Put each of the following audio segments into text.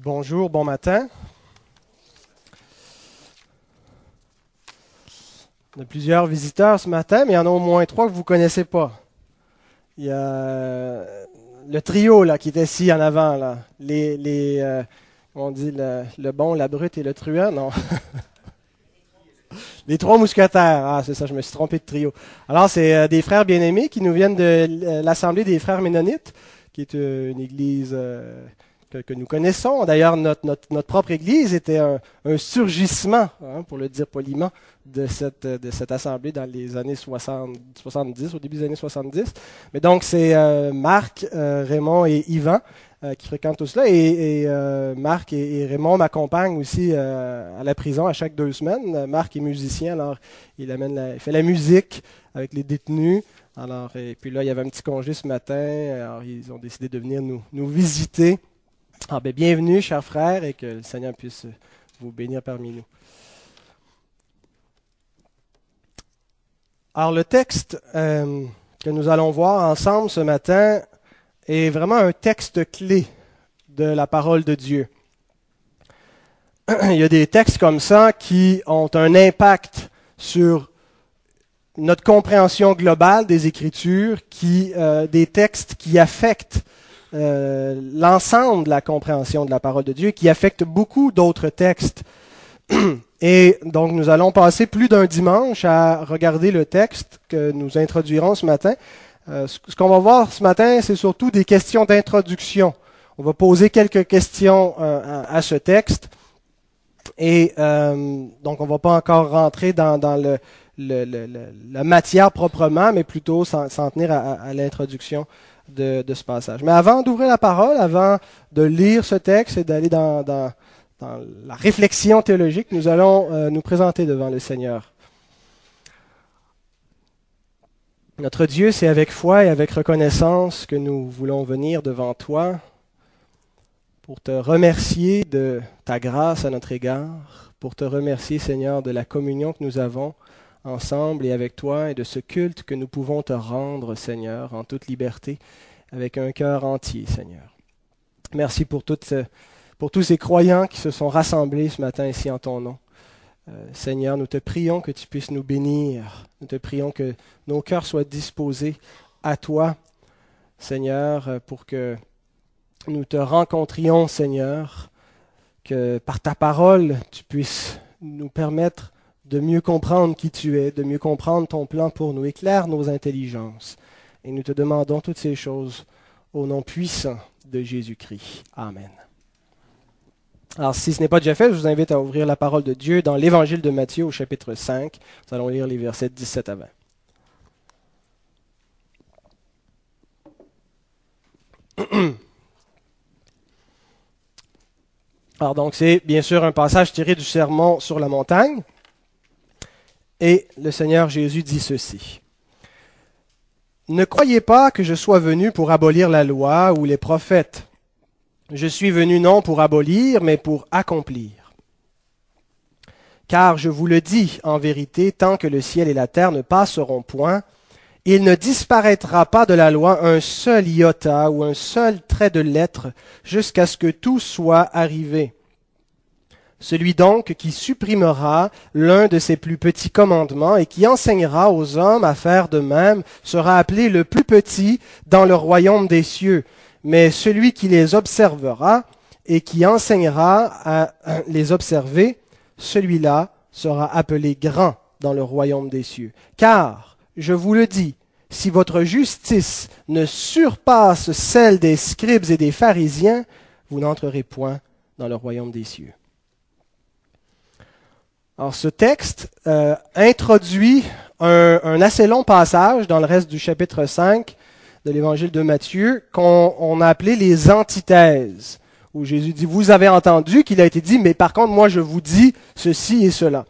Bonjour, bon matin. On a plusieurs visiteurs ce matin, mais il y en a au moins trois que vous ne connaissez pas. Il y a euh, le trio qui est assis en avant. Là. Les, les euh, on dit le, le, bon, la brute et le truand, non? les trois mousquetaires, ah c'est ça, je me suis trompé de trio. Alors c'est euh, des frères bien-aimés qui nous viennent de l'Assemblée des frères ménonites, qui est une église que, nous connaissons. D'ailleurs, notre, notre, propre Église était un, surgissement, hein, pour le dire poliment, de cette, de cette assemblée dans les années 60, 70, au début des années 70. Mais donc, c'est euh, Marc, euh, Raymond et Yvan euh, qui fréquentent tout cela. Et, Marc et, Raymond m'accompagnent aussi à la prison à chaque deux semaines. Marc est musicien, alors il, amène il fait la musique avec les détenus. Alors, et puis là, il y avait un petit congé ce matin, alors ils ont décidé de venir nous, nous visiter. Ah, ben, bienvenue, chers frères, et que le Seigneur puisse vous bénir parmi nous. Alors, le texte euh, que nous allons voir ensemble ce matin est vraiment un texte clé de la parole de Dieu. Il y a des textes comme ça qui ont un impact sur notre compréhension globale des Écritures, qui, euh, des textes qui affectent euh, l'ensemble de la compréhension de la parole de Dieu qui affecte beaucoup d'autres textes. Et donc nous allons passer plus d'un dimanche à regarder le texte que nous introduirons ce matin. Euh, ce qu'on va voir ce matin, c'est surtout des questions d'introduction. On va poser quelques questions euh, à, ce texte. Et donc on ne va pas encore rentrer dans, la matière proprement, mais plutôt s'en tenir à l'introduction de, ce passage. Mais avant d'ouvrir la parole, avant de lire ce texte et d'aller dans, la réflexion théologique, nous allons euh, nous présenter devant le Seigneur. Notre Dieu, c'est avec foi et avec reconnaissance que nous voulons venir devant toi pour te remercier de ta grâce à notre égard, pour te remercier, Seigneur, de la communion que nous avons ensemble et avec toi et de ce culte que nous pouvons te rendre, Seigneur, en toute liberté, avec un cœur entier, Seigneur. Merci pour, pour tous ces croyants qui se sont rassemblés ce matin ici en ton nom. Euh, Seigneur, nous te prions que tu puisses nous bénir. Nous te prions que nos cœurs soient disposés à toi, Seigneur, euh, pour que nous te rencontrions, Seigneur, que par ta parole, tu puisses nous permettre de mieux comprendre qui tu es, de mieux comprendre ton plan pour nous. Éclaire nos intelligences. Et nous te demandons toutes ces choses au nom puissant de Jésus-Christ. Amen. Alors, si ce n'est pas déjà fait, je vous invite à ouvrir la parole de Dieu dans l'Évangile de Matthieu au chapitre 5. Nous allons lire les versets 17 à 20. Alors donc c'est bien sûr un passage tiré du sermon sur la montagne. Et le Seigneur Jésus dit ceci. Ne croyez pas que je sois venu pour abolir la loi ou les prophètes. Je suis venu non pour abolir, mais pour accomplir. Car je vous le dis en vérité, tant que le ciel et la terre ne passeront point, il ne disparaîtra pas de la loi un seul iota ou un seul trait de lettre jusqu'à ce que tout soit arrivé. Celui donc qui supprimera l'un de ses plus petits commandements et qui enseignera aux hommes à faire de même sera appelé le plus petit dans le royaume des cieux. Mais celui qui les observera et qui enseignera à les observer, celui-là sera appelé grand dans le royaume des cieux. Car, je vous le dis, si votre justice ne surpasse celle des scribes et des pharisiens, vous n'entrerez point dans le royaume des cieux. Alors, ce texte euh, introduit un, assez long passage dans le reste du chapitre 5 de l'évangile de Matthieu qu'on a appelé les antithèses, où Jésus dit, vous avez entendu qu'il a été dit, mais par contre, moi, je vous dis ceci et cela.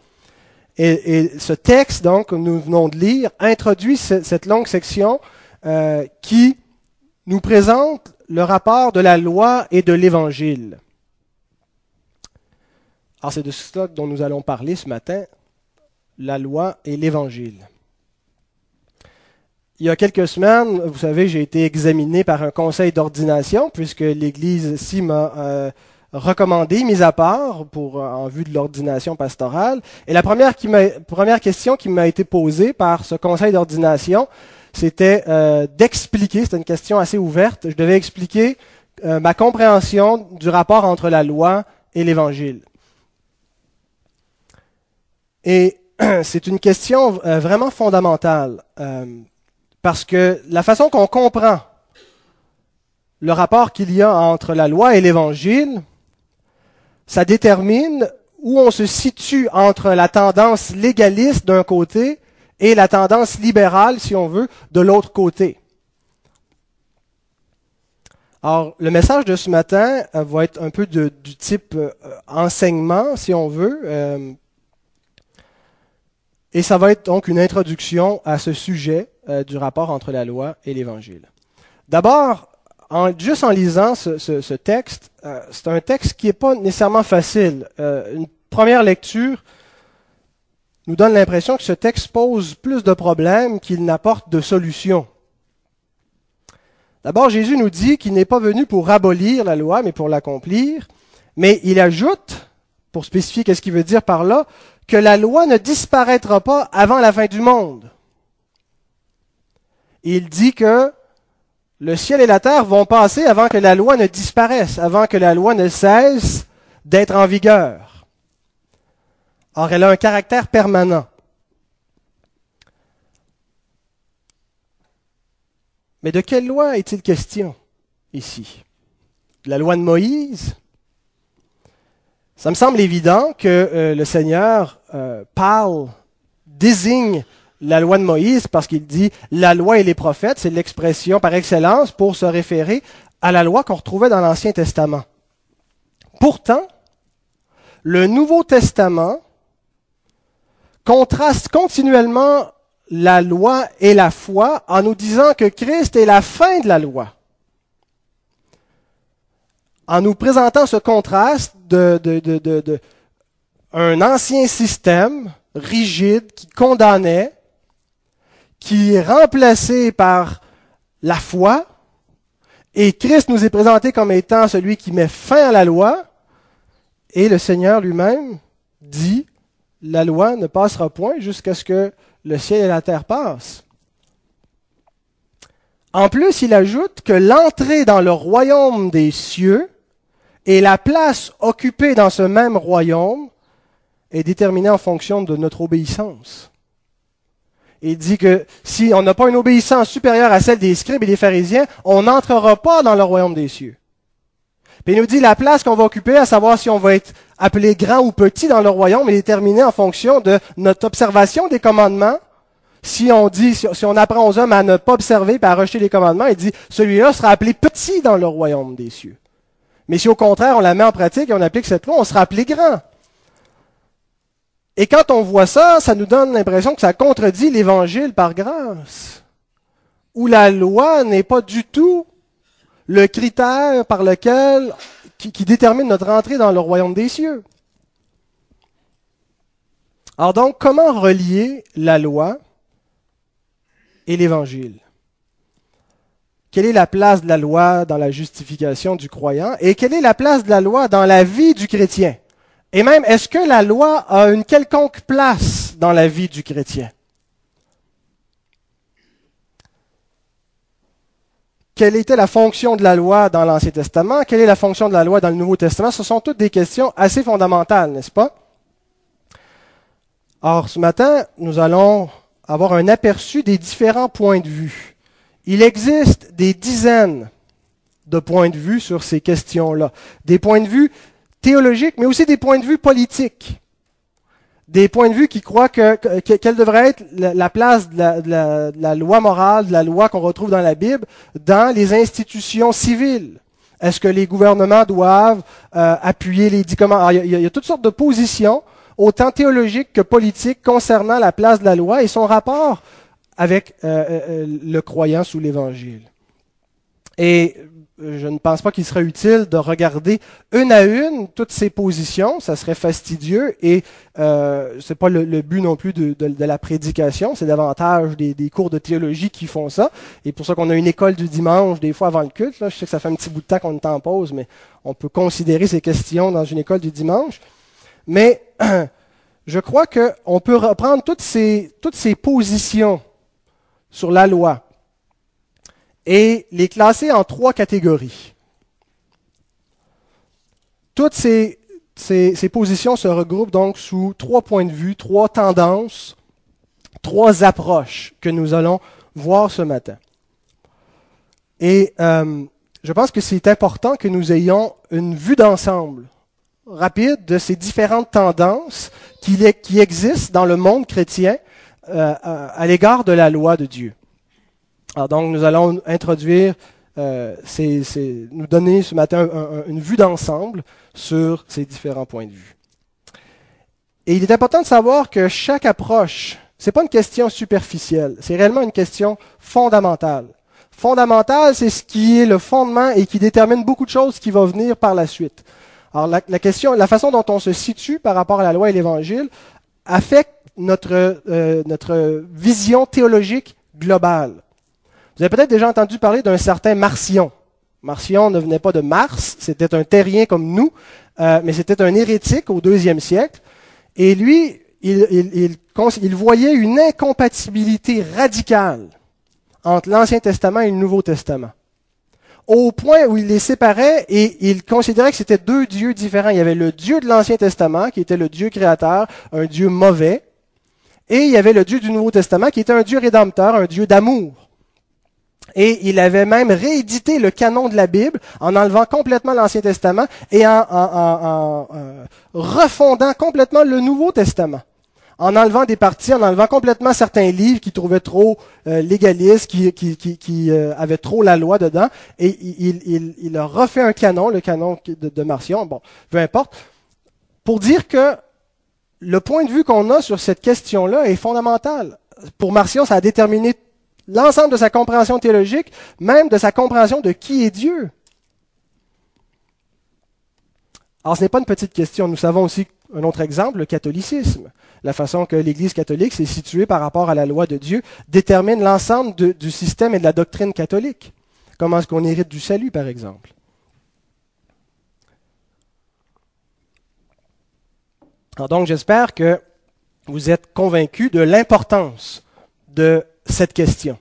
Et, ce texte, donc, que nous venons de lire, introduit cette longue section euh, qui nous présente le rapport de la loi et de l'évangile. Alors c'est de cela dont nous allons parler ce matin, la loi et l'évangile. Il y a quelques semaines, vous savez, j'ai été examiné par un conseil d'ordination, puisque l'Église ici m'a euh, recommandées, mises à part pour, en vue de l'ordination pastorale. Et la première, question qui m'a été posée par ce conseil d'ordination, c'était euh, d'expliquer, c'était une question assez ouverte, je devais expliquer euh, ma compréhension du rapport entre la loi et l'Évangile. Et c'est une question euh, vraiment fondamentale, parce que la façon qu'on comprend le rapport qu'il y a entre la loi et l'Évangile, ça détermine où on se situe entre la tendance légaliste d'un côté et la tendance libérale, si on veut, de l'autre côté. Alors, le message de ce matin euh, va être un peu du type euh, enseignement, si on veut, euh, et ça va être donc une introduction à ce sujet du rapport entre la loi et l'Évangile. D'abord, juste en lisant ce, ce texte, c'est un texte qui n'est pas nécessairement facile. une première lecture, nous donne l'impression que ce texte pose plus de problèmes qu'il n'apporte de solutions. D'abord, Jésus nous dit qu'il n'est pas venu pour abolir la loi, mais pour l'accomplir. Mais il ajoute, pour spécifier qu'est-ce qu'il veut dire par là, que la loi ne disparaîtra pas avant la fin du monde. Il dit que le ciel et la terre vont passer avant que la loi ne disparaisse, avant que la loi ne cesse d'être en vigueur. Or, elle a un caractère permanent. Mais de quelle loi est-il question ici? La loi de Moïse? Ça me semble évident que euh, le Seigneur euh, parle, désigne la loi de Moïse parce qu'il dit la loi et les prophètes, c'est l'expression par excellence pour se référer à la loi qu'on retrouvait dans l'Ancien Testament. Pourtant, le Nouveau Testament contraste continuellement la loi et la foi en nous disant que Christ est la fin de la loi. En nous présentant ce contraste de, ancien système rigide qui condamnait, qui est remplacé par la foi, et Christ nous est présenté comme étant celui qui met fin à la loi, et le Seigneur lui-même dit, la loi ne passera point jusqu'à ce que le ciel et la terre passent. En plus, il ajoute que l'entrée dans le royaume des cieux et la place occupée dans ce même royaume est déterminée en fonction de notre obéissance. Il dit que si on n'a pas une obéissance supérieure à celle des scribes et des pharisiens, on n'entrera pas dans le royaume des cieux. Puis il nous dit la place qu'on va occuper, à savoir si on va être appelé grand ou petit dans le royaume, est déterminé en fonction de notre observation des commandements. Si on dit, si on apprend aux hommes à ne pas observer et à rejeter les commandements, il dit, celui-là sera appelé petit dans le royaume des cieux. Mais si au contraire on la met en pratique et on applique cette loi, on sera appelé grand. Et quand on voit ça, ça nous donne l'impression que ça contredit l'évangile par grâce, où la loi n'est pas du tout le critère par lequel, qui, détermine notre entrée dans le royaume des cieux. Alors donc, comment relier la loi et l'évangile? Quelle est la place de la loi dans la justification du croyant et quelle est la place de la loi dans la vie du chrétien? Et même, est-ce que la loi a une quelconque place dans la vie du chrétien? Quelle était la fonction de la loi dans l'Ancien Testament, quelle est la fonction de la loi dans le Nouveau Testament, ce sont toutes des questions assez fondamentales, n'est-ce pas? Or, ce matin, nous allons avoir un aperçu des différents points de vue. Il existe des dizaines de points de vue sur ces questions-là. Des points de vue théologiques, mais aussi des points de vue politiques des points de vue qui croient que, quelle devrait être la, place de la, loi morale, de la loi qu'on retrouve dans la Bible, dans les institutions civiles. Est-ce que les gouvernements doivent euh, appuyer les dix il, y a, toutes sortes de positions, autant théologiques que politiques, concernant la place de la loi et son rapport avec euh, euh, le croyant sous l'Évangile. Et je ne pense pas qu'il serait utile de regarder une à une toutes ces positions, ça serait fastidieux et euh, c'est pas le, but non plus de, la prédication, c'est davantage des, cours de théologie qui font ça. Et pour ça qu'on a une école du dimanche des fois avant le culte. Là, je sais que ça fait un petit bout de temps qu'on est en pause, mais on peut considérer ces questions dans une école du dimanche. Mais je crois qu'on peut reprendre toutes ces, toutes ces positions sur la loi et les classer en trois catégories. Toutes ces, positions se regroupent donc sous trois points de vue, trois tendances, trois approches que nous allons voir ce matin. Et euh, je pense que c'est important que nous ayons une vue d'ensemble rapide de ces différentes tendances qui existent dans le monde chrétien euh, à l'égard de la loi de Dieu. Alors donc, nous allons introduire, euh, nous donner ce matin une vue d'ensemble sur ces différents points de vue. Et il est important de savoir que chaque approche, c'est pas une question superficielle, c'est réellement une question fondamentale. Fondamentale, c'est ce qui est le fondement et qui détermine beaucoup de choses qui vont venir par la suite. Alors la, question, la façon dont on se situe par rapport à la loi et l'Évangile affecte notre, euh, notre vision théologique globale. Vous avez peut-être déjà entendu parler d'un certain Marcion. Marcion ne venait pas de Mars, c'était un terrien comme nous, euh, mais c'était un hérétique au deuxième siècle. Et lui, il, il, voyait une incompatibilité radicale entre l'Ancien Testament et le Nouveau Testament. Au point où il les séparait et il considérait que c'était deux dieux différents. Il y avait le Dieu de l'Ancien Testament, qui était le Dieu créateur, un Dieu mauvais, et il y avait le Dieu du Nouveau Testament, qui était un Dieu rédempteur, un Dieu d'amour. Et il avait même réédité le canon de la Bible en enlevant complètement l'Ancien Testament et en, euh, refondant complètement le Nouveau Testament. En enlevant des parties, en enlevant complètement certains livres qu'il trouvait trop euh, légalistes, qui, qui, qui, euh, avaient trop la loi dedans. Et il, il, il, a refait un canon, le canon de, de Marcion, bon, peu importe, pour dire que le point de vue qu'on a sur cette question-là est fondamental. Pour Marcion, ça a déterminé l'ensemble de sa compréhension théologique, même de sa compréhension de qui est Dieu. Alors ce n'est pas une petite question. Nous savons aussi un autre exemple, le catholicisme. La façon que l'Église catholique s'est située par rapport à la loi de Dieu détermine l'ensemble du système et de la doctrine catholique. Comment est-ce qu'on hérite du salut, par exemple? Alors donc j'espère que vous êtes convaincus de l'importance de cette question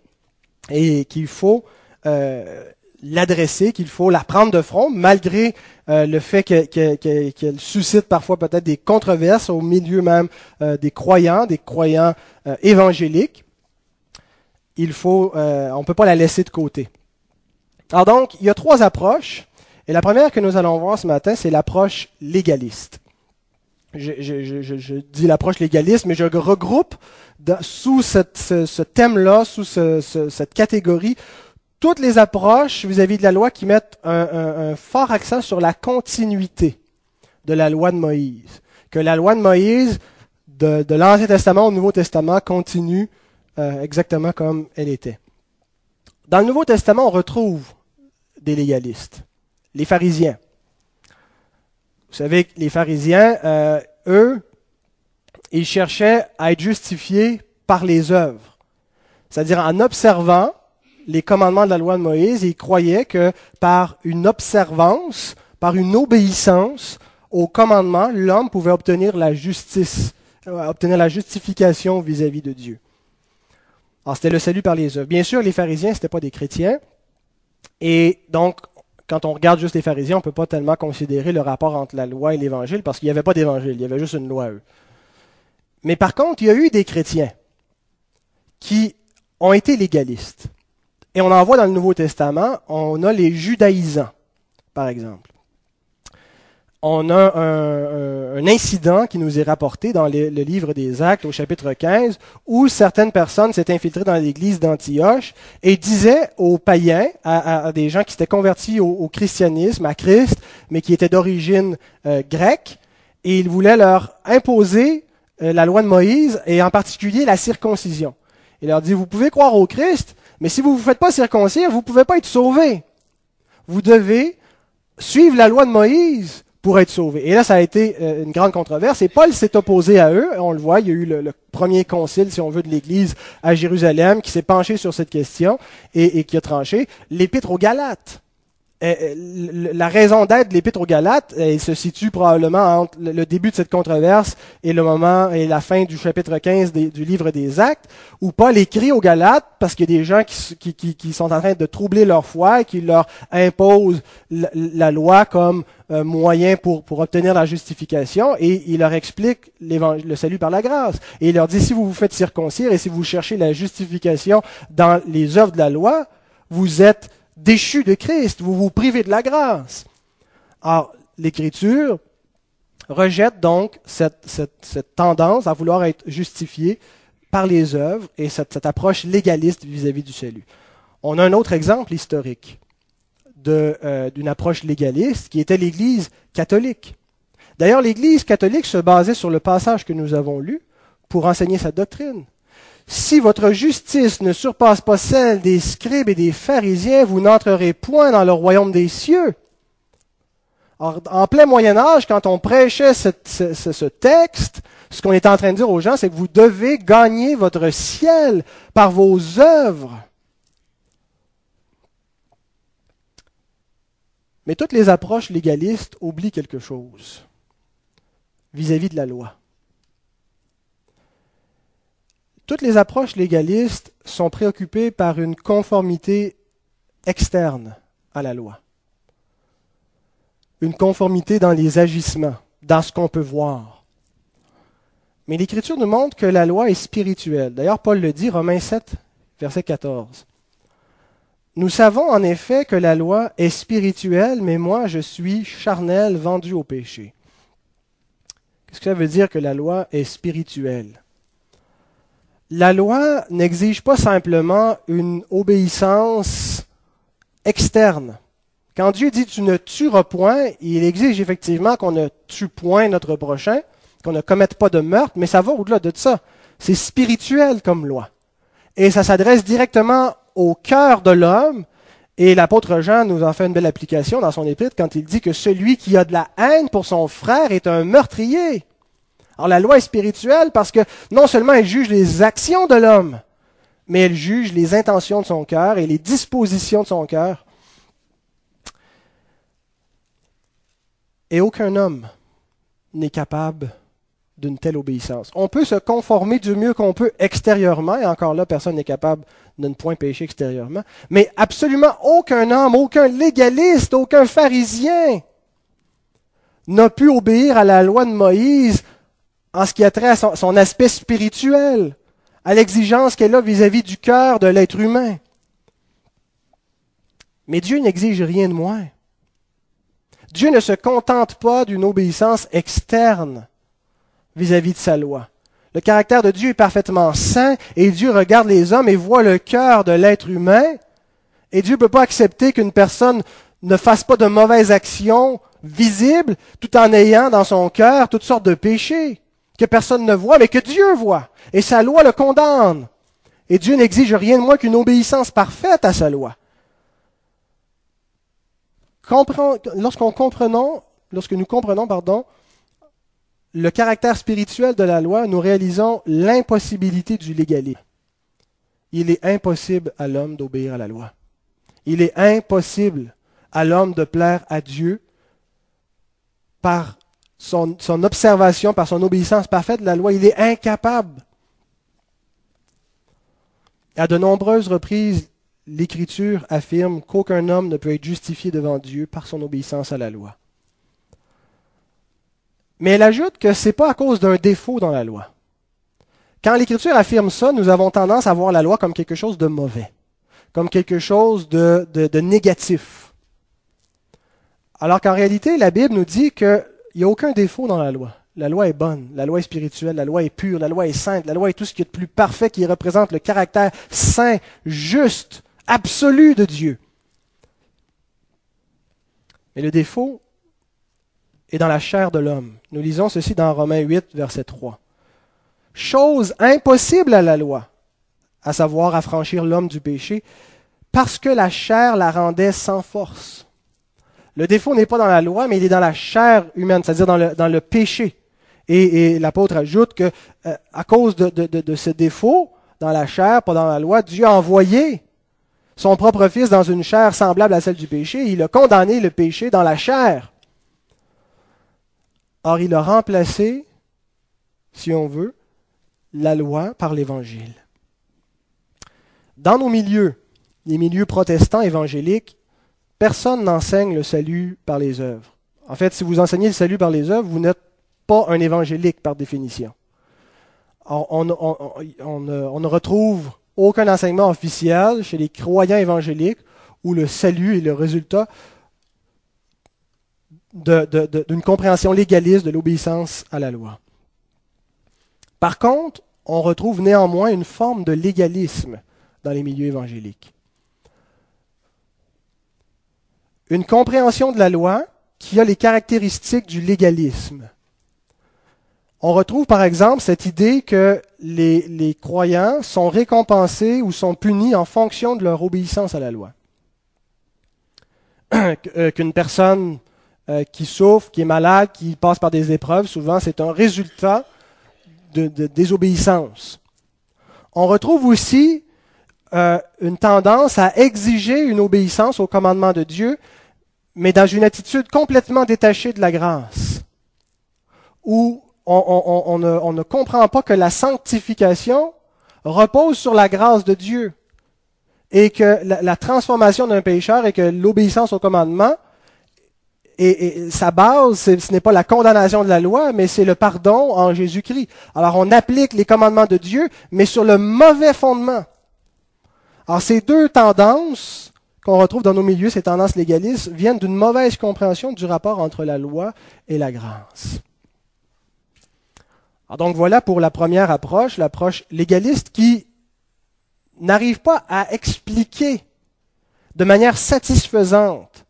et qu'il faut euh, l'adresser, qu'il faut la prendre de front, malgré euh, le fait qu'elle suscite parfois peut-être des controverses au milieu même euh, des croyants, des croyants évangéliques. Il faut, on ne peut pas la laisser de côté. Alors donc, il y a trois approches, et la première que nous allons voir ce matin, c'est l'approche légaliste je, dis l'approche légaliste, mais je regroupe sous ce, thème-là, sous cette catégorie, toutes les approches vis-à-vis de la loi qui mettent un, fort accent sur la continuité de la loi de Moïse. Que la loi de Moïse, de, l'Ancien Testament au Nouveau Testament, continue euh, exactement comme elle était. Dans le Nouveau Testament, on retrouve des légalistes, les pharisiens. Vous savez les pharisiens, euh, eux, ils cherchaient à être justifiés par les œuvres. C'est-à-dire en observant les commandements de la loi de Moïse, ils croyaient que par une observance, par une obéissance aux commandements, l'homme pouvait obtenir la justice, euh, obtenir la justification vis-à-vis de Dieu. Alors c'était le salut par les œuvres. Bien sûr, les pharisiens, ce n'étaient pas des chrétiens. Et donc, quand on regarde juste les pharisiens, on ne peut pas tellement considérer le rapport entre la loi et l'évangile parce qu'il n'y avait pas d'évangile, il y avait juste une loi eux. Mais par contre, il y a eu des chrétiens qui ont été légalistes. Et on en voit dans le Nouveau Testament, on a les judaïsants, par exemple on a un, incident qui nous est rapporté dans le, livre des Actes au chapitre 15, où certaines personnes s'étaient infiltrées dans l'église d'Antioche et disaient aux païens, à, des gens qui s'étaient convertis au, christianisme, à Christ, mais qui étaient d'origine euh, grecque, et ils voulaient leur imposer euh, la loi de Moïse, et en particulier la circoncision. Il leur dit, vous pouvez croire au Christ, mais si vous ne vous faites pas circoncire, vous ne pouvez pas être sauvés. Vous devez suivre la loi de Moïse pour. Et là, ça a été euh, une grande controverse. Et Paul s'est opposé à eux. On le voit, il y a eu le, premier concile, si on veut, de l'Église à Jérusalem qui s'est penché sur cette question et, et qui a tranché. L'épître aux Galates la raison d'être de l'Épître aux Galates, elle se situe probablement entre le début de cette controverse et le moment et la fin du chapitre 15 du livre des Actes, où Paul écrit aux Galates parce qu'il y a des gens qui, sont en train de troubler leur foi et qui leur imposent la, loi comme euh, moyen pour, pour obtenir la justification et il leur explique le salut par la grâce. Et il leur dit, si vous vous faites circoncire et si vous cherchez la justification dans les œuvres de la loi, vous êtes déchu de Christ, vous vous privez de la grâce. Alors, l'Écriture rejette donc cette, tendance à vouloir être justifié par les œuvres et cette, approche légaliste vis-à-vis du salut. On a un autre exemple historique euh, d'une approche légaliste qui était l'Église catholique. D'ailleurs, l'Église catholique se basait sur le passage que nous avons lu pour enseigner sa doctrine. Si votre justice ne surpasse pas celle des scribes et des pharisiens, vous n'entrerez point dans le royaume des cieux. en plein Moyen Âge, quand on prêchait ce, texte, ce qu'on était en train de dire aux gens, c'est que vous devez gagner votre ciel par vos œuvres. Mais toutes les approches légalistes oublient quelque chose vis-à-vis de la loi. Toutes les approches légalistes sont préoccupées par une conformité externe à la loi. Une conformité dans les agissements, dans ce qu'on peut voir. Mais l'Écriture nous montre que la loi est spirituelle. D'ailleurs, Paul le dit, Romains 7, verset 14. Nous savons en effet que la loi est spirituelle, mais moi je suis charnel, vendu au péché. Qu'est-ce que ça veut dire que la loi est spirituelle? La loi n'exige pas simplement une obéissance externe. Quand Dieu dit tu ne tueras point, il exige effectivement qu'on ne tue point notre prochain, qu'on ne commette pas de meurtre, mais ça va au-delà de ça. C'est spirituel comme loi. Et ça s'adresse directement au cœur de l'homme. Et l'apôtre Jean nous en fait une belle application dans son épître quand il dit que celui qui a de la haine pour son frère est un meurtrier. Alors la loi est spirituelle parce que non seulement elle juge les actions de l'homme, mais elle juge les intentions de son cœur et les dispositions de son cœur. Et aucun homme n'est capable d'une telle obéissance. On peut se conformer du mieux qu'on peut extérieurement, et encore là, personne n'est capable de ne point pécher extérieurement, mais absolument aucun homme, aucun légaliste, aucun pharisien n'a pu obéir à la loi de Moïse en ce qui a trait à son, aspect spirituel, à l'exigence qu'elle a vis-à-vis du cœur de l'être humain. Mais Dieu n'exige rien de moins. Dieu ne se contente pas d'une obéissance externe vis-à-vis de sa loi. Le caractère de Dieu est parfaitement saint et Dieu regarde les hommes et voit le cœur de l'être humain. Et Dieu ne peut pas accepter qu'une personne ne fasse pas de mauvaises actions visibles tout en ayant dans son cœur toutes sortes de péchés que personne ne voit, mais que Dieu voit. Et sa loi le condamne. Et Dieu n'exige rien de moins qu'une obéissance parfaite à sa loi. Lorsqu'on comprenons, lorsque nous comprenons, pardon, le caractère spirituel de la loi, nous réalisons l'impossibilité du légalisme. Il est impossible à l'homme d'obéir à la loi. Il est impossible à l'homme de plaire à Dieu par son, observation, par son obéissance parfaite de la loi, il est incapable. À de nombreuses reprises, l'Écriture affirme qu'aucun homme ne peut être justifié devant Dieu par son obéissance à la loi. Mais elle ajoute que ce n'est pas à cause d'un défaut dans la loi. Quand l'Écriture affirme ça, nous avons tendance à voir la loi comme quelque chose de mauvais, comme quelque chose de, de négatif. Alors qu'en réalité, la Bible nous dit que il n'y a aucun défaut dans la loi. La loi est bonne, la loi est spirituelle, la loi est pure, la loi est sainte, la loi est tout ce qui est de plus parfait, qui représente le caractère saint, juste, absolu de Dieu. Mais le défaut est dans la chair de l'homme. Nous lisons ceci dans Romains 8, verset 3. Chose impossible à la loi, à savoir affranchir l'homme du péché, parce que la chair la rendait sans force. Le défaut n'est pas dans la loi, mais il est dans la chair humaine, c'est-à-dire dans le, péché. Et, l'apôtre ajoute que euh, à cause de, de, ce défaut dans la chair, pas dans la loi, Dieu a envoyé son propre Fils dans une chair semblable à celle du péché. Il a condamné le péché dans la chair. Or, il a remplacé, si on veut, la loi par l'Évangile. Dans nos milieux, les milieux protestants évangéliques, personne n'enseigne le salut par les œuvres. En fait, si vous enseignez le salut par les œuvres, vous n'êtes pas un évangélique par définition. On, ne retrouve aucun enseignement officiel chez les croyants évangéliques où le salut est le résultat d'une compréhension légaliste de l'obéissance à la loi. Par contre, on retrouve néanmoins une forme de légalisme dans les milieux évangéliques. Une compréhension de la loi qui a les caractéristiques du légalisme. On retrouve par exemple cette idée que les, croyants sont récompensés ou sont punis en fonction de leur obéissance à la loi. Euh, qu'une personne euh, qui souffre, qui est malade, qui passe par des épreuves, souvent c'est un résultat de, désobéissance. On retrouve aussi euh, une tendance à exiger une obéissance au commandement de Dieu, mais dans une attitude complètement détachée de la grâce, où on, ne, comprend pas que la sanctification repose sur la grâce de Dieu et que la, transformation d'un pécheur et que l'obéissance au commandement, et, sa base, ce n'est pas la condamnation de la loi, mais c'est le pardon en Jésus-Christ. Alors on applique les commandements de Dieu, mais sur le mauvais fondement. Alors ces deux tendances qu'on retrouve dans nos milieux, ces tendances légalistes, viennent d'une mauvaise compréhension du rapport entre la loi et la grâce. Alors donc voilà pour la première approche, l'approche légaliste qui n'arrive pas à expliquer de manière satisfaisante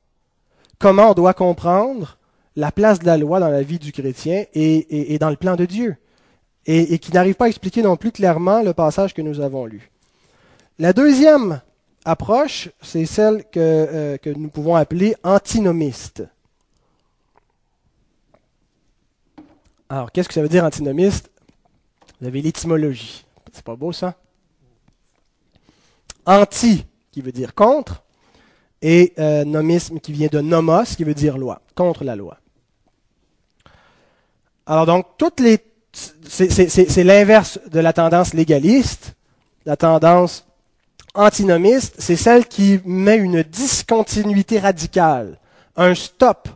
comment on doit comprendre la place de la loi dans la vie du chrétien et, dans le plan de Dieu, et, qui n'arrive pas à expliquer non plus clairement le passage que nous avons lu. La deuxième approche, c'est celle que, euh, que nous pouvons appeler antinomiste. Alors, qu'est-ce que ça veut dire antinomiste? Vous avez l'étymologie. C'est pas beau ça? Anti, qui veut dire contre, et euh, nomisme, qui vient de nomos, qui veut dire loi, contre la loi. Alors donc, toutes les, c'est l'inverse de la tendance légaliste. La tendance antinomiste, c'est celle qui met une discontinuité radicale, un stop,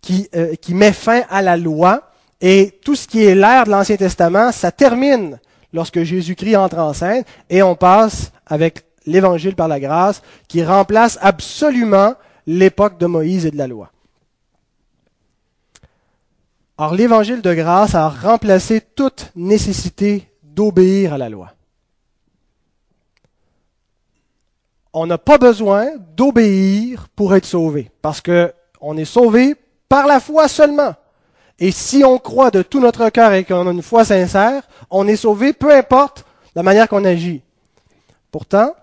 qui, euh, qui met fin à la loi et tout ce qui est l'ère de l'Ancien Testament, ça termine lorsque Jésus-Christ entre en scène et on passe avec l'Évangile par la grâce qui remplace absolument l'époque de Moïse et de la loi. Or, l'Évangile de grâce a remplacé toute nécessité d'obéir à la loi. On n'a pas besoin d'obéir pour être sauvé, parce que on est sauvé par la foi seulement. Et si on croit de tout notre cœur et qu'on a une foi sincère, on est sauvé, peu importe la manière qu'on agit. Pourtant,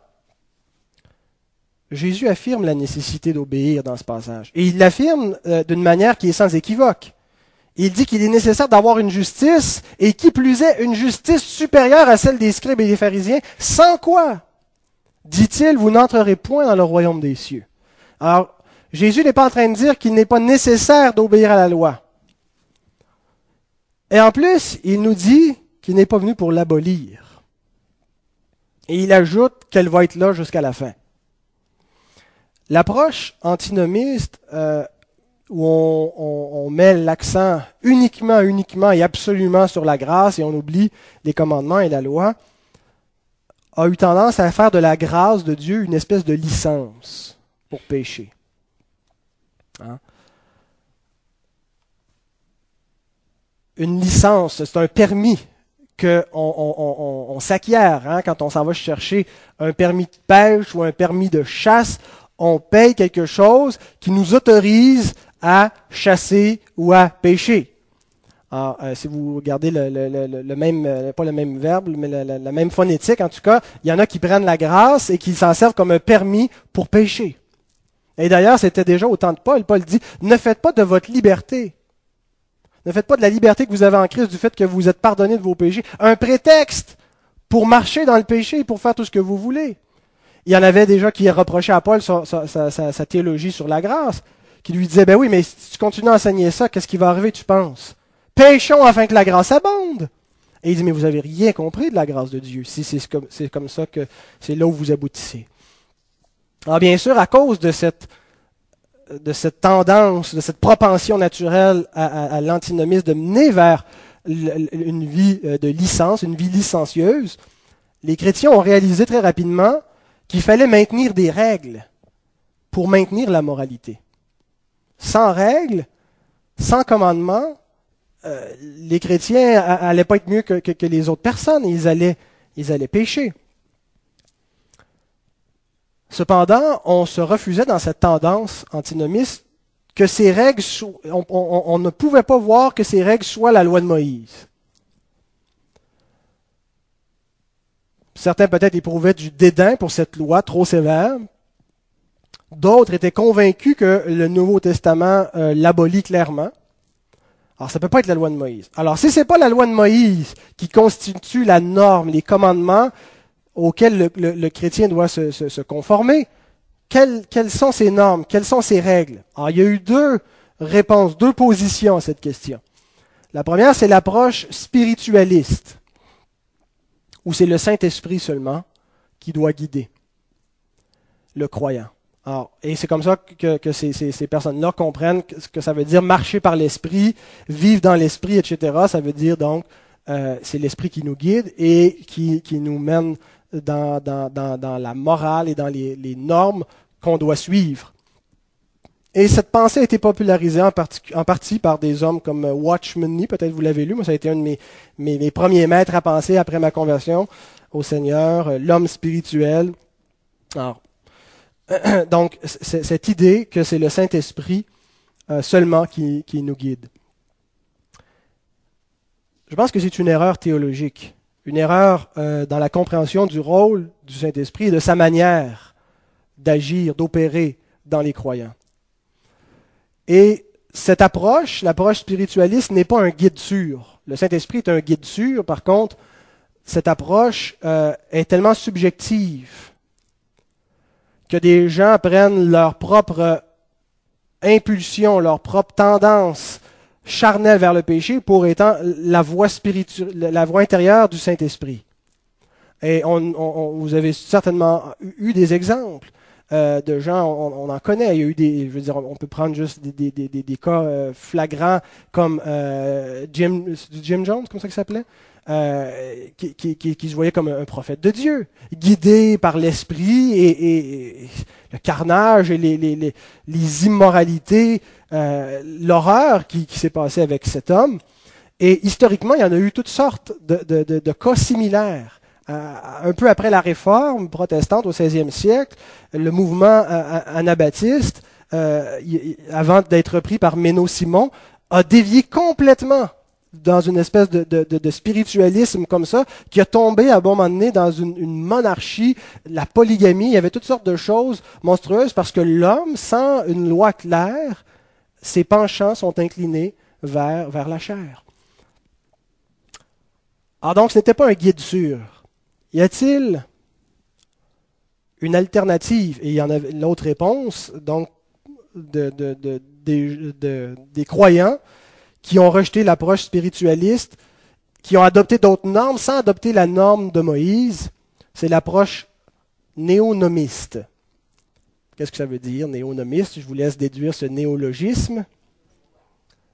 Jésus affirme la nécessité d'obéir dans ce passage. Et il l'affirme euh, d'une manière qui est sans équivoque. Il dit qu'il est nécessaire d'avoir une justice, et qui plus est, une justice supérieure à celle des scribes et des pharisiens, sans quoi, dit-il, vous n'entrerez point dans le royaume des cieux. Alors, Jésus n'est pas en train de dire qu'il n'est pas nécessaire d'obéir à la loi. Et en plus, il nous dit qu'il n'est pas venu pour l'abolir. Et il ajoute qu'elle va être là jusqu'à la fin. L'approche antinomiste, euh, où on, met l'accent uniquement, uniquement et absolument sur la grâce et on oublie les commandements et la loi, a eu tendance à faire de la grâce de Dieu une espèce de licence pour pécher. Hein? une licence, c'est un permis qu'on on, s'acquiert. Hein, quand on s'en va chercher un permis de pêche ou un permis de chasse, on paye quelque chose qui nous autorise à chasser ou à pêcher. Alors, euh, si vous regardez le, même, euh, pas le même verbe, mais la, même phonétique, en tout cas, il y en a qui prennent la grâce et qui s'en servent comme un permis pour pêcher. Et d'ailleurs, c'était déjà au temps de Paul. Paul dit, ne faites pas de votre liberté. Ne faites pas de la liberté que vous avez en Christ, du fait que vous êtes pardonné de vos péchés, un prétexte pour marcher dans le péché et pour faire tout ce que vous voulez. Il y en avait déjà qui reprochaient à Paul sa, théologie sur la grâce, qui lui disaient, ben oui, mais si tu continues à enseigner ça, qu'est-ce qui va arriver, tu penses? Péchons afin que la grâce abonde. Et il dit, mais vous avez rien compris de la grâce de Dieu, si c'est comme, comme ça que c'est là où vous aboutissez. Alors bien sûr, à cause de cette, de cette tendance, de cette propension naturelle à, l'antinomisme de mener vers une vie euh, de licence, une vie licencieuse, les chrétiens ont réalisé très rapidement qu'il fallait maintenir des règles pour maintenir la moralité. Sans règles, sans commandement, euh, les chrétiens n'allaient pas être mieux que, les autres personnes, ils allaient, ils allaient pécher. Cependant, on se refusait dans cette tendance antinomiste que ces règles, on, ne pouvait pas voir que ces règles soient la loi de Moïse. Certains peut-être éprouvaient du dédain pour cette loi trop sévère. D'autres étaient convaincus que le Nouveau Testament euh, l'abolit clairement. Alors, ça ne peut pas être la loi de Moïse. Alors, si ce n'est pas la loi de Moïse qui constitue la norme, les commandements auxquels le, chrétien doit se, conformer, quelles, sont ces normes, quelles sont ces règles? Alors, il y a eu deux réponses, deux positions à cette question. La première, c'est l'approche spiritualiste, où c'est le Saint-Esprit seulement qui doit guider le croyant et c'est comme ça que, ces, personnes-là comprennent ce que ça veut dire marcher par l'esprit, vivre dans l'esprit, etc. Ça veut dire donc, euh, c'est l'esprit qui nous guide et qui, nous mène dans, la morale et dans les, normes qu'on doit suivre. Et cette pensée a été popularisée en, partie par des hommes comme Watchman Nee, peut-être vous l'avez lu, moi ça a été un de mes, mes premiers maîtres à penser après ma conversion au Seigneur, euh, l'homme spirituel. Alors, Donc, cette idée que c'est le Saint-Esprit euh, seulement qui, nous guide. Je pense que c'est une erreur théologique, une erreur euh, dans la compréhension du rôle du Saint-Esprit et de sa manière d'agir, d'opérer dans les croyants. Et cette approche, l'approche spiritualiste, n'est pas un guide sûr. Le Saint-Esprit est un guide sûr, par contre, cette approche euh, est tellement subjective que des gens prennent leur propre impulsion, leur propre tendance charnelle vers le péché pour étant la voie spirituelle, la voie intérieure du Saint-Esprit. Et on, vous avez certainement eu des exemples euh, de gens, on, en connaît. Il y a eu des, je veux dire, on peut prendre juste des, des, des, des cas euh, flagrants comme euh, Jim, Jim Jones, comme ça qu'il s'appelait, qui, qui, qui, se voyait comme un prophète de Dieu, guidé par l'esprit et, le carnage et les, les, les, immoralités, euh, l'horreur qui, s'est passée avec cet homme. Et historiquement, il y en a eu toutes sortes de, de, de, de cas similaires. Euh, un peu après la réforme protestante au XVIe siècle, le mouvement anabaptiste, avant d'être repris par Méno Simon, a dévié complètement dans une espèce de, spiritualisme comme ça, qui a tombé à un bon moment donné dans une, monarchie, la polygamie, il y avait toutes sortes de choses monstrueuses parce que l'homme, sans une loi claire, ses penchants sont inclinés vers, vers la chair. Alors donc, ce n'était pas un guide sûr. Y a-t-il une alternative? Et il y en a l'autre réponse, donc, de, des croyants qui ont rejeté l'approche spiritualiste, qui ont adopté d'autres normes sans adopter la norme de Moïse, c'est l'approche néonomiste. Qu'est-ce que ça veut dire, néonomiste? Je vous laisse déduire ce néologisme.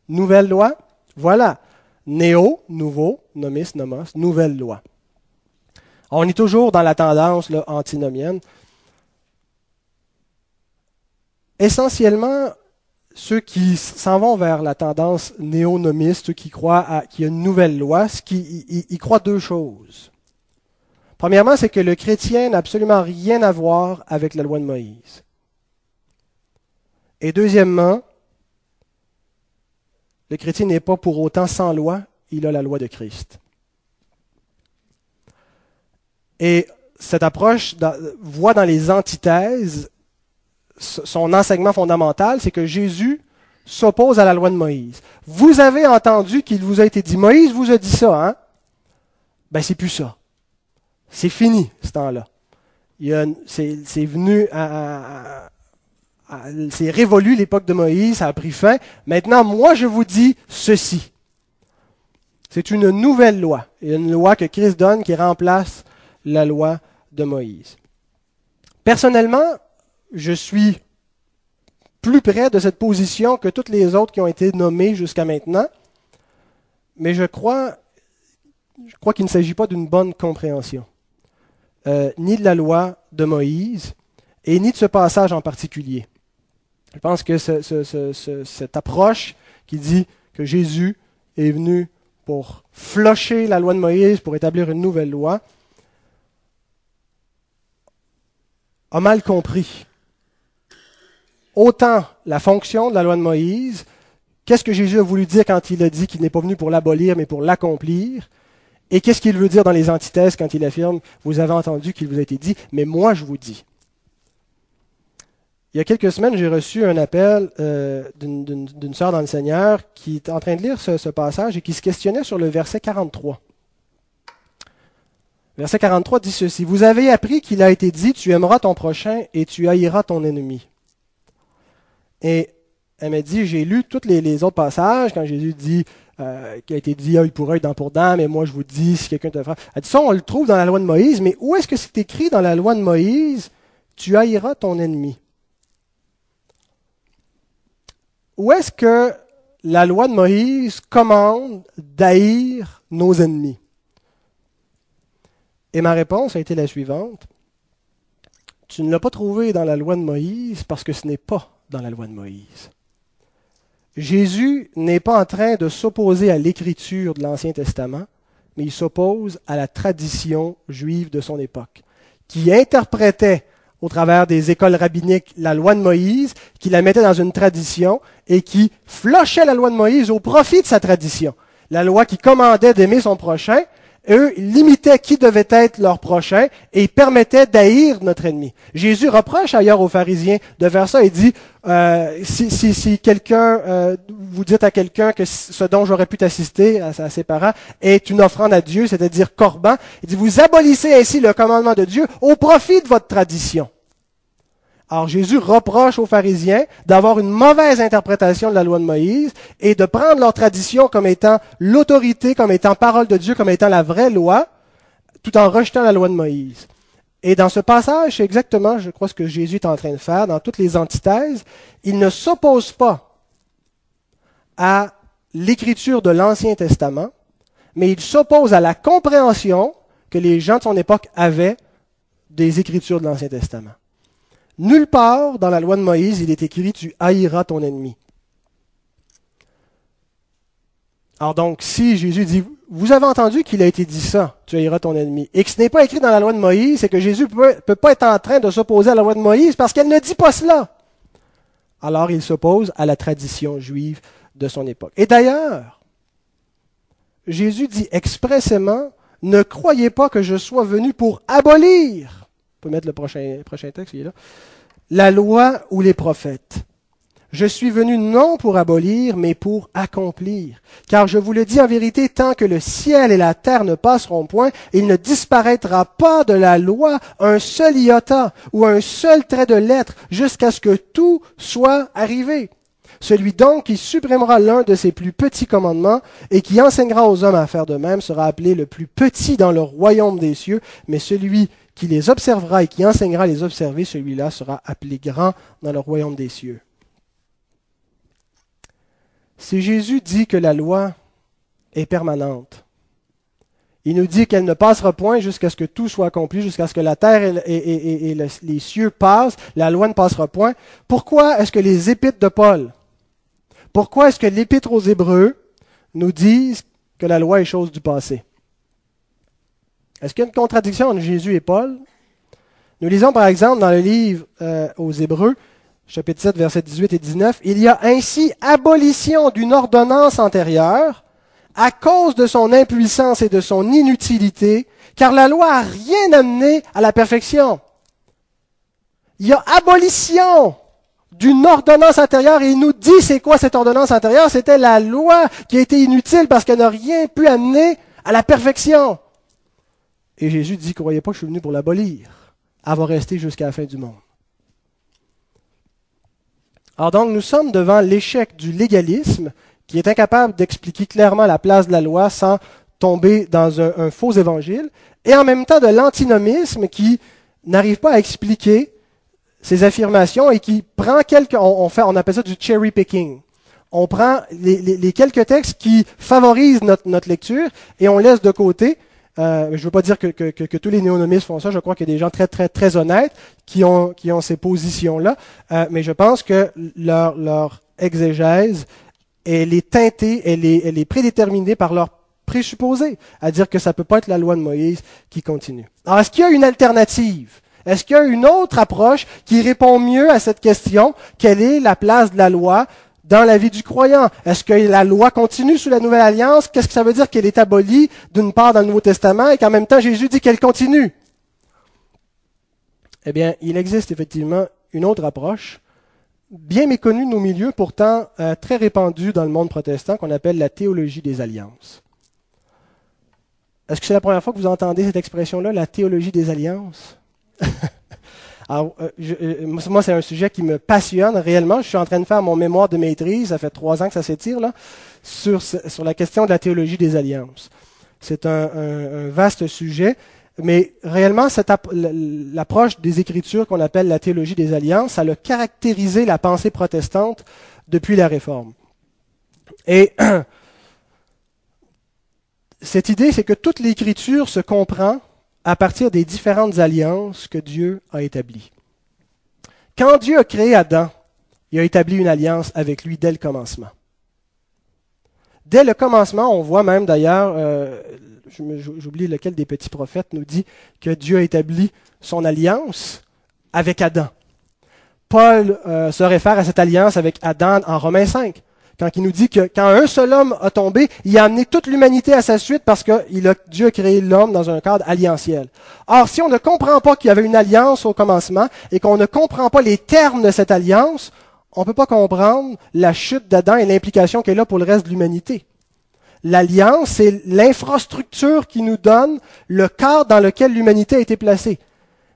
Nouvelle loi? Voilà. Néo, nouveau, nomiste, nomos, nouvelle loi. On est toujours dans la tendance là, antinomienne. Essentiellement, ceux qui s'en vont vers la tendance néonomiste, ceux qui croient qu'il y a une nouvelle loi, qui, ils, croient deux choses. Premièrement, c'est que le chrétien n'a absolument rien à voir avec la loi de Moïse. Et deuxièmement, le chrétien n'est pas pour autant sans loi, il a la loi de Christ. Et cette approche voit dans les antithèses son enseignement fondamental, c'est que Jésus s'oppose à la loi de Moïse. Vous avez entendu qu'il vous a été dit, Moïse vous a dit ça, hein? Ben, c'est plus ça. C'est fini, ce temps-là. C'est venu à, c'est révolu l'époque de Moïse, ça a pris fin. Maintenant, moi, je vous dis ceci. C'est une nouvelle loi, une loi que Christ donne qui remplace la loi de Moïse. Personnellement, je suis plus près de cette position que toutes les autres qui ont été nommées jusqu'à maintenant, mais je crois, qu'il ne s'agit pas d'une bonne compréhension, euh, ni de la loi de Moïse, et ni de ce passage en particulier. Je pense que cette approche qui dit que Jésus est venu pour flocher la loi de Moïse, pour établir une nouvelle loi, a mal compris autant la fonction de la loi de Moïse, qu'est-ce que Jésus a voulu dire quand il a dit qu'il n'est pas venu pour l'abolir, mais pour l'accomplir, et qu'est-ce qu'il veut dire dans les antithèses quand il affirme, vous avez entendu qu'il vous a été dit, mais moi je vous dis. Il y a quelques semaines, j'ai reçu un appel euh, d'une sœur dans le Seigneur qui est en train de lire ce, passage et qui se questionnait sur le verset 43. Verset 43 dit ceci, Vous avez appris qu'il a été dit, tu aimeras ton prochain et tu haïras ton ennemi. Et elle m'a dit, j'ai lu tous les, autres passages quand Jésus dit, euh, qui a été dit œil pour œil, dent pour dent, mais moi je vous dis, si quelqu'un te frappe. Elle dit ça, on le trouve dans la loi de Moïse, mais où est-ce que c'est écrit dans la loi de Moïse, tu haïras ton ennemi? Où est-ce que la loi de Moïse commande d'haïr nos ennemis? Et ma réponse a été la suivante. Tu ne l'as pas trouvé dans la loi de Moïse parce que ce n'est pas dans la loi de Moïse. Jésus n'est pas en train de s'opposer à l'écriture de l'Ancien Testament, mais il s'oppose à la tradition juive de son époque, qui interprétait au travers des écoles rabbiniques la loi de Moïse, qui la mettait dans une tradition et qui flochait la loi de Moïse au profit de sa tradition. La loi qui commandait d'aimer son prochain, eux limitaient qui devait être leur prochain et permettaient d'haïr notre ennemi. Jésus reproche ailleurs aux pharisiens de faire ça et dit, euh, si, quelqu'un, euh, vous dites à quelqu'un que ce dont j'aurais pu t'assister, à, ses parents, est une offrande à Dieu, c'est-à-dire corban, il dit, vous abolissez ainsi le commandement de Dieu au profit de votre tradition. Alors Jésus reproche aux pharisiens d'avoir une mauvaise interprétation de la loi de Moïse et de prendre leur tradition comme étant l'autorité, comme étant parole de Dieu, comme étant la vraie loi, tout en rejetant la loi de Moïse. Et dans ce passage, c'est exactement, je crois, ce que Jésus est en train de faire dans toutes les antithèses. Il ne s'oppose pas à l'écriture de l'Ancien Testament, mais il s'oppose à la compréhension que les gens de son époque avaient des écritures de l'Ancien Testament. Nulle part dans la loi de Moïse, il est écrit Tu haïras ton ennemi. Alors donc, si Jésus dit, vous avez entendu qu'il a été dit ça, tu haïras ton ennemi, et que ce n'est pas écrit dans la loi de Moïse, c'est que Jésus ne peut, peut, pas être en train de s'opposer à la loi de Moïse parce qu'elle ne dit pas cela. Alors il s'oppose à la tradition juive de son époque. Et d'ailleurs, Jésus dit expressément, ne croyez pas que je sois venu pour abolir peut mettre le prochain, prochain texte, il est là. La loi ou les prophètes. Je suis venu non pour abolir, mais pour accomplir. Car je vous le dis en vérité, tant que le ciel et la terre ne passeront point, il ne disparaîtra pas de la loi un seul iota ou un seul trait de lettre jusqu'à ce que tout soit arrivé. Celui donc qui supprimera l'un de ses plus petits commandements et qui enseignera aux hommes à faire de même sera appelé le plus petit dans le royaume des cieux, mais celui qui les observera et qui enseignera à les observer, celui-là sera appelé grand dans le royaume des cieux. Si Jésus dit que la loi est permanente, il nous dit qu'elle ne passera point jusqu'à ce que tout soit accompli, jusqu'à ce que la terre et, les cieux passent, la loi ne passera point. Pourquoi est-ce que les épîtres de Paul, pourquoi est-ce que l'épître aux Hébreux nous disent que la loi est chose du passé? Est-ce qu'il y a une contradiction entre Jésus et Paul? Nous lisons par exemple dans le livre euh, aux Hébreux, chapitre 7, versets 18 et 19, Il y a ainsi abolition d'une ordonnance antérieure à cause de son impuissance et de son inutilité, car la loi n'a rien amené à la perfection. Il y a abolition d'une ordonnance intérieure et il nous dit c'est quoi cette ordonnance intérieure C'était la loi qui a été inutile parce qu'elle n'a rien pu amener à la perfection. Et Jésus dit, croyez pas que je suis venu pour l'abolir. Elle va rester jusqu'à la fin du monde. Alors donc, nous sommes devant l'échec du légalisme qui est incapable d'expliquer clairement la place de la loi sans tomber dans un, faux évangile, et en même temps de l'antinomisme qui n'arrive pas à expliquer ces affirmations et qui prend quelques, on, appelle ça du cherry picking. On prend les, quelques textes qui favorisent notre, notre, lecture et on laisse de côté. Euh, je ne veux pas dire que, que, que, tous les néonomistes font ça. Je crois qu'il y a des gens très très très honnêtes qui ont qui ont ces positions-là. Euh, mais je pense que leur leur exégèse elle est teintée, elle est, elle est prédéterminée par leur présupposé, à dire que ça ne peut pas être la loi de Moïse qui continue. Alors, est-ce qu'il y a une alternative? Est-ce qu'il y a une autre approche qui répond mieux à cette question? Quelle est la place de la loi dans la vie du croyant? Est-ce que la loi continue sous la Nouvelle Alliance? Qu'est-ce que ça veut dire qu'elle est abolie d'une part dans le Nouveau Testament et qu'en même temps Jésus dit qu'elle continue? Eh bien, il existe effectivement une autre approche, bien méconnue de nos milieux, pourtant euh, très répandue dans le monde protestant, qu'on appelle la théologie des alliances. Est-ce que c'est la première fois que vous entendez cette expression-là, la théologie des alliances? Alors, euh, euh, moi, c'est un sujet qui me passionne réellement. Je suis en train de faire mon mémoire de maîtrise, ça fait trois ans que ça s'étire, là, sur, sur la question de la théologie des alliances. C'est un, vaste sujet, mais réellement, l'approche des Écritures qu'on appelle la théologie des alliances, ça a caractérisé la pensée protestante depuis la Réforme. Et cette idée, c'est que toute l'écriture se comprend à partir des différentes alliances que Dieu a établies. Quand Dieu a créé Adam, il a établi une alliance avec lui dès le commencement. Dès le commencement, on voit même d'ailleurs, euh, j'oublie lequel des petits prophètes nous dit que Dieu a établi son alliance avec Adam. Paul euh, se réfère à cette alliance avec Adam en Romains 5 quand il nous dit que quand un seul homme a tombé, il a amené toute l'humanité à sa suite parce que Dieu a créé l'homme dans un cadre alliantiel. Or, si on ne comprend pas qu'il y avait une alliance au commencement et qu'on ne comprend pas les termes de cette alliance, on ne peut pas comprendre la chute d'Adam et l'implication qu'elle a pour le reste de l'humanité. L'alliance, c'est l'infrastructure qui nous donne le cadre dans lequel l'humanité a été placée.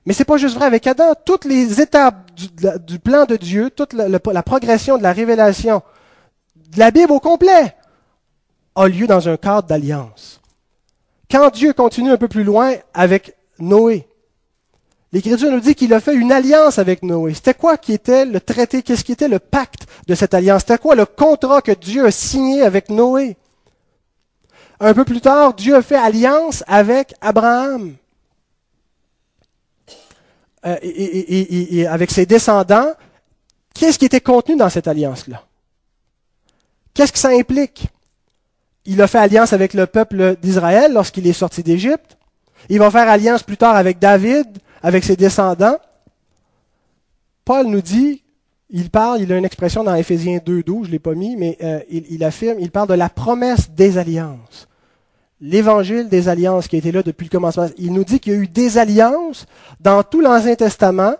Mais c'est pas juste vrai avec Adam. Toutes les étapes du, plan de Dieu, toute la progression de la révélation, la Bible au complet a lieu dans un cadre d'alliance. Quand Dieu continue un peu plus loin avec Noé, l'Écriture nous dit qu'il a fait une alliance avec Noé. C'était quoi qui était le traité, qu'est-ce qui était le pacte de cette alliance? C'était quoi le contrat que Dieu a signé avec Noé? Un peu plus tard, Dieu a fait alliance avec Abraham. Euh, et avec ses descendants. Qu'est-ce qui était contenu dans cette alliance-là? Qu'est-ce que ça implique? Il a fait alliance avec le peuple d'Israël lorsqu'il est sorti d'Égypte. Il va faire alliance plus tard avec David, avec ses descendants. Paul nous dit, il parle, il a une expression dans Éphésiens 2.12, je ne l'ai pas mis, mais euh, il, il, affirme, il parle de la promesse des alliances. L'évangile des alliances qui a été là depuis le commencement. Il nous dit qu'il y a eu des alliances dans tout l'Ancien Testament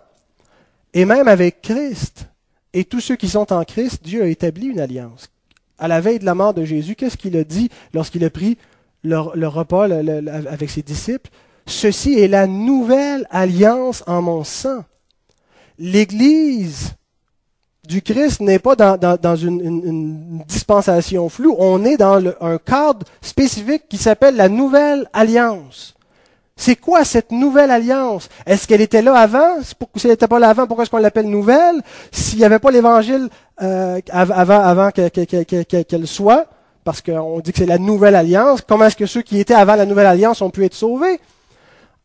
et même avec Christ. Et tous ceux qui sont en Christ, Dieu a établi une alliance à la veille de la mort de Jésus, qu'est-ce qu'il a dit lorsqu'il a pris le, repas avec ses disciples? Ceci est la nouvelle alliance en mon sang. L'Église du Christ n'est pas dans, une, dispensation floue, on est dans un cadre spécifique qui s'appelle la nouvelle alliance. C'est quoi cette nouvelle alliance? Est-ce qu'elle était là avant? Si elle n'était pas là avant, pourquoi est-ce qu'on l'appelle nouvelle? S'il n'y avait pas l'évangile euh, avant, avant qu'elle soit, parce qu'on dit que c'est la nouvelle alliance, comment est-ce que ceux qui étaient avant la nouvelle alliance ont pu être sauvés?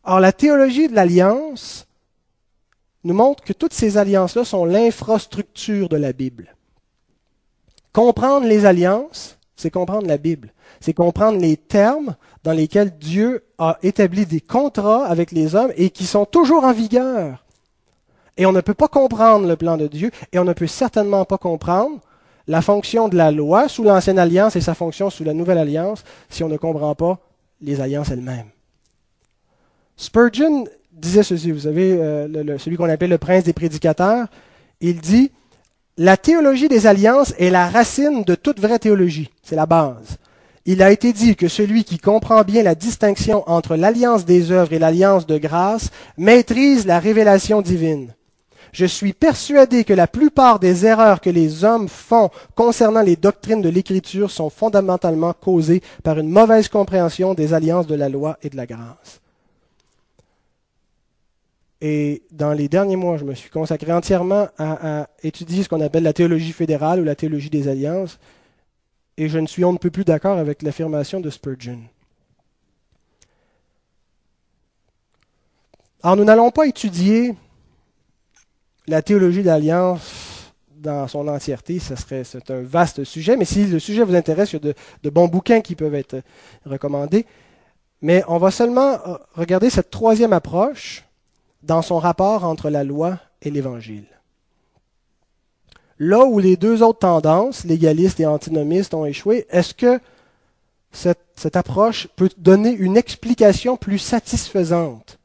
Or, la théologie de l'alliance nous montre que toutes ces alliances-là sont l'infrastructure de la Bible. Comprendre les alliances, c'est comprendre la Bible. C'est comprendre les termes dans lesquels Dieu a établi des contrats avec les hommes et qui sont toujours en vigueur. Et on ne peut pas comprendre le plan de Dieu et on ne peut certainement pas comprendre la fonction de la loi sous l'ancienne alliance et sa fonction sous la nouvelle alliance si on ne comprend pas les alliances elles-mêmes. Spurgeon disait ceci, vous savez, euh, celui qu'on appelle le prince des prédicateurs, il dit, la théologie des alliances est la racine de toute vraie théologie. C'est la base. Il a été dit que celui qui comprend bien la distinction entre l'alliance des œuvres et l'alliance de grâce maîtrise la révélation divine. Je suis persuadé que la plupart des erreurs que les hommes font concernant les doctrines de l'Écriture sont fondamentalement causées par une mauvaise compréhension des alliances de la loi et de la grâce. Et dans les derniers mois, je me suis consacré entièrement à, étudier ce qu'on appelle la théologie fédérale ou la théologie des alliances. Et je ne suis on ne peut plus d'accord avec l'affirmation de Spurgeon. Alors nous n'allons pas étudier la théologie d'alliance dans son entièreté, ce serait, c'est un vaste sujet, mais si le sujet vous intéresse, il y a de, bons bouquins qui peuvent être recommandés. Mais on va seulement euh, regarder cette troisième approche dans son rapport entre la loi et l'Évangile. Là où les deux autres tendances, légalistes et antinomistes, ont échoué, est-ce que cette, approche peut donner une explication plus satisfaisante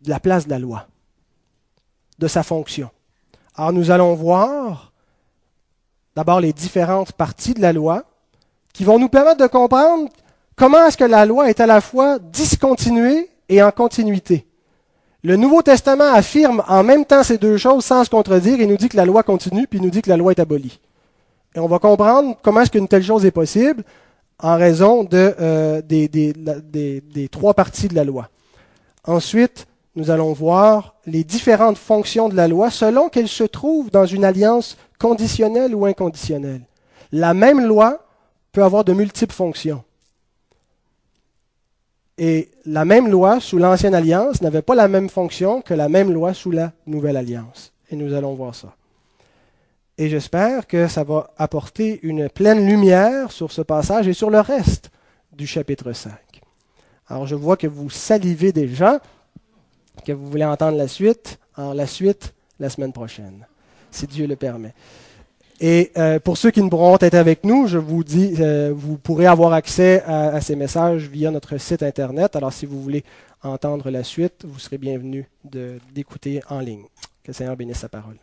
de la place de la loi, de sa fonction? Alors nous allons voir d'abord les différentes parties de la loi qui vont nous permettre de comprendre comment est-ce que la loi est à la fois discontinuée et en continuité. Le Nouveau Testament affirme en même temps ces deux choses sans se contredire. Il nous dit que la loi continue, puis nous dit que la loi est abolie. Et on va comprendre comment est-ce qu'une telle chose est possible en raison de, euh, des, des, des, trois parties de la loi. Ensuite, nous allons voir les différentes fonctions de la loi selon qu'elles se trouvent dans une alliance conditionnelle ou inconditionnelle. La même loi peut avoir de multiples fonctions. Et la même loi sous l'ancienne alliance n'avait pas la même fonction que la même loi sous la nouvelle alliance. Et nous allons voir ça. Et j'espère que ça va apporter une pleine lumière sur ce passage et sur le reste du chapitre 5. Alors je vois que vous salivez déjà, que vous voulez entendre la suite. Alors la suite la semaine prochaine, si Dieu le permet. Et euh, pour ceux qui ne pourront être avec nous, je vous dis, euh, vous pourrez avoir accès à, ces messages via notre site Internet. Alors si vous voulez entendre la suite, vous serez bienvenu d'écouter en ligne. Que le Seigneur bénisse sa parole.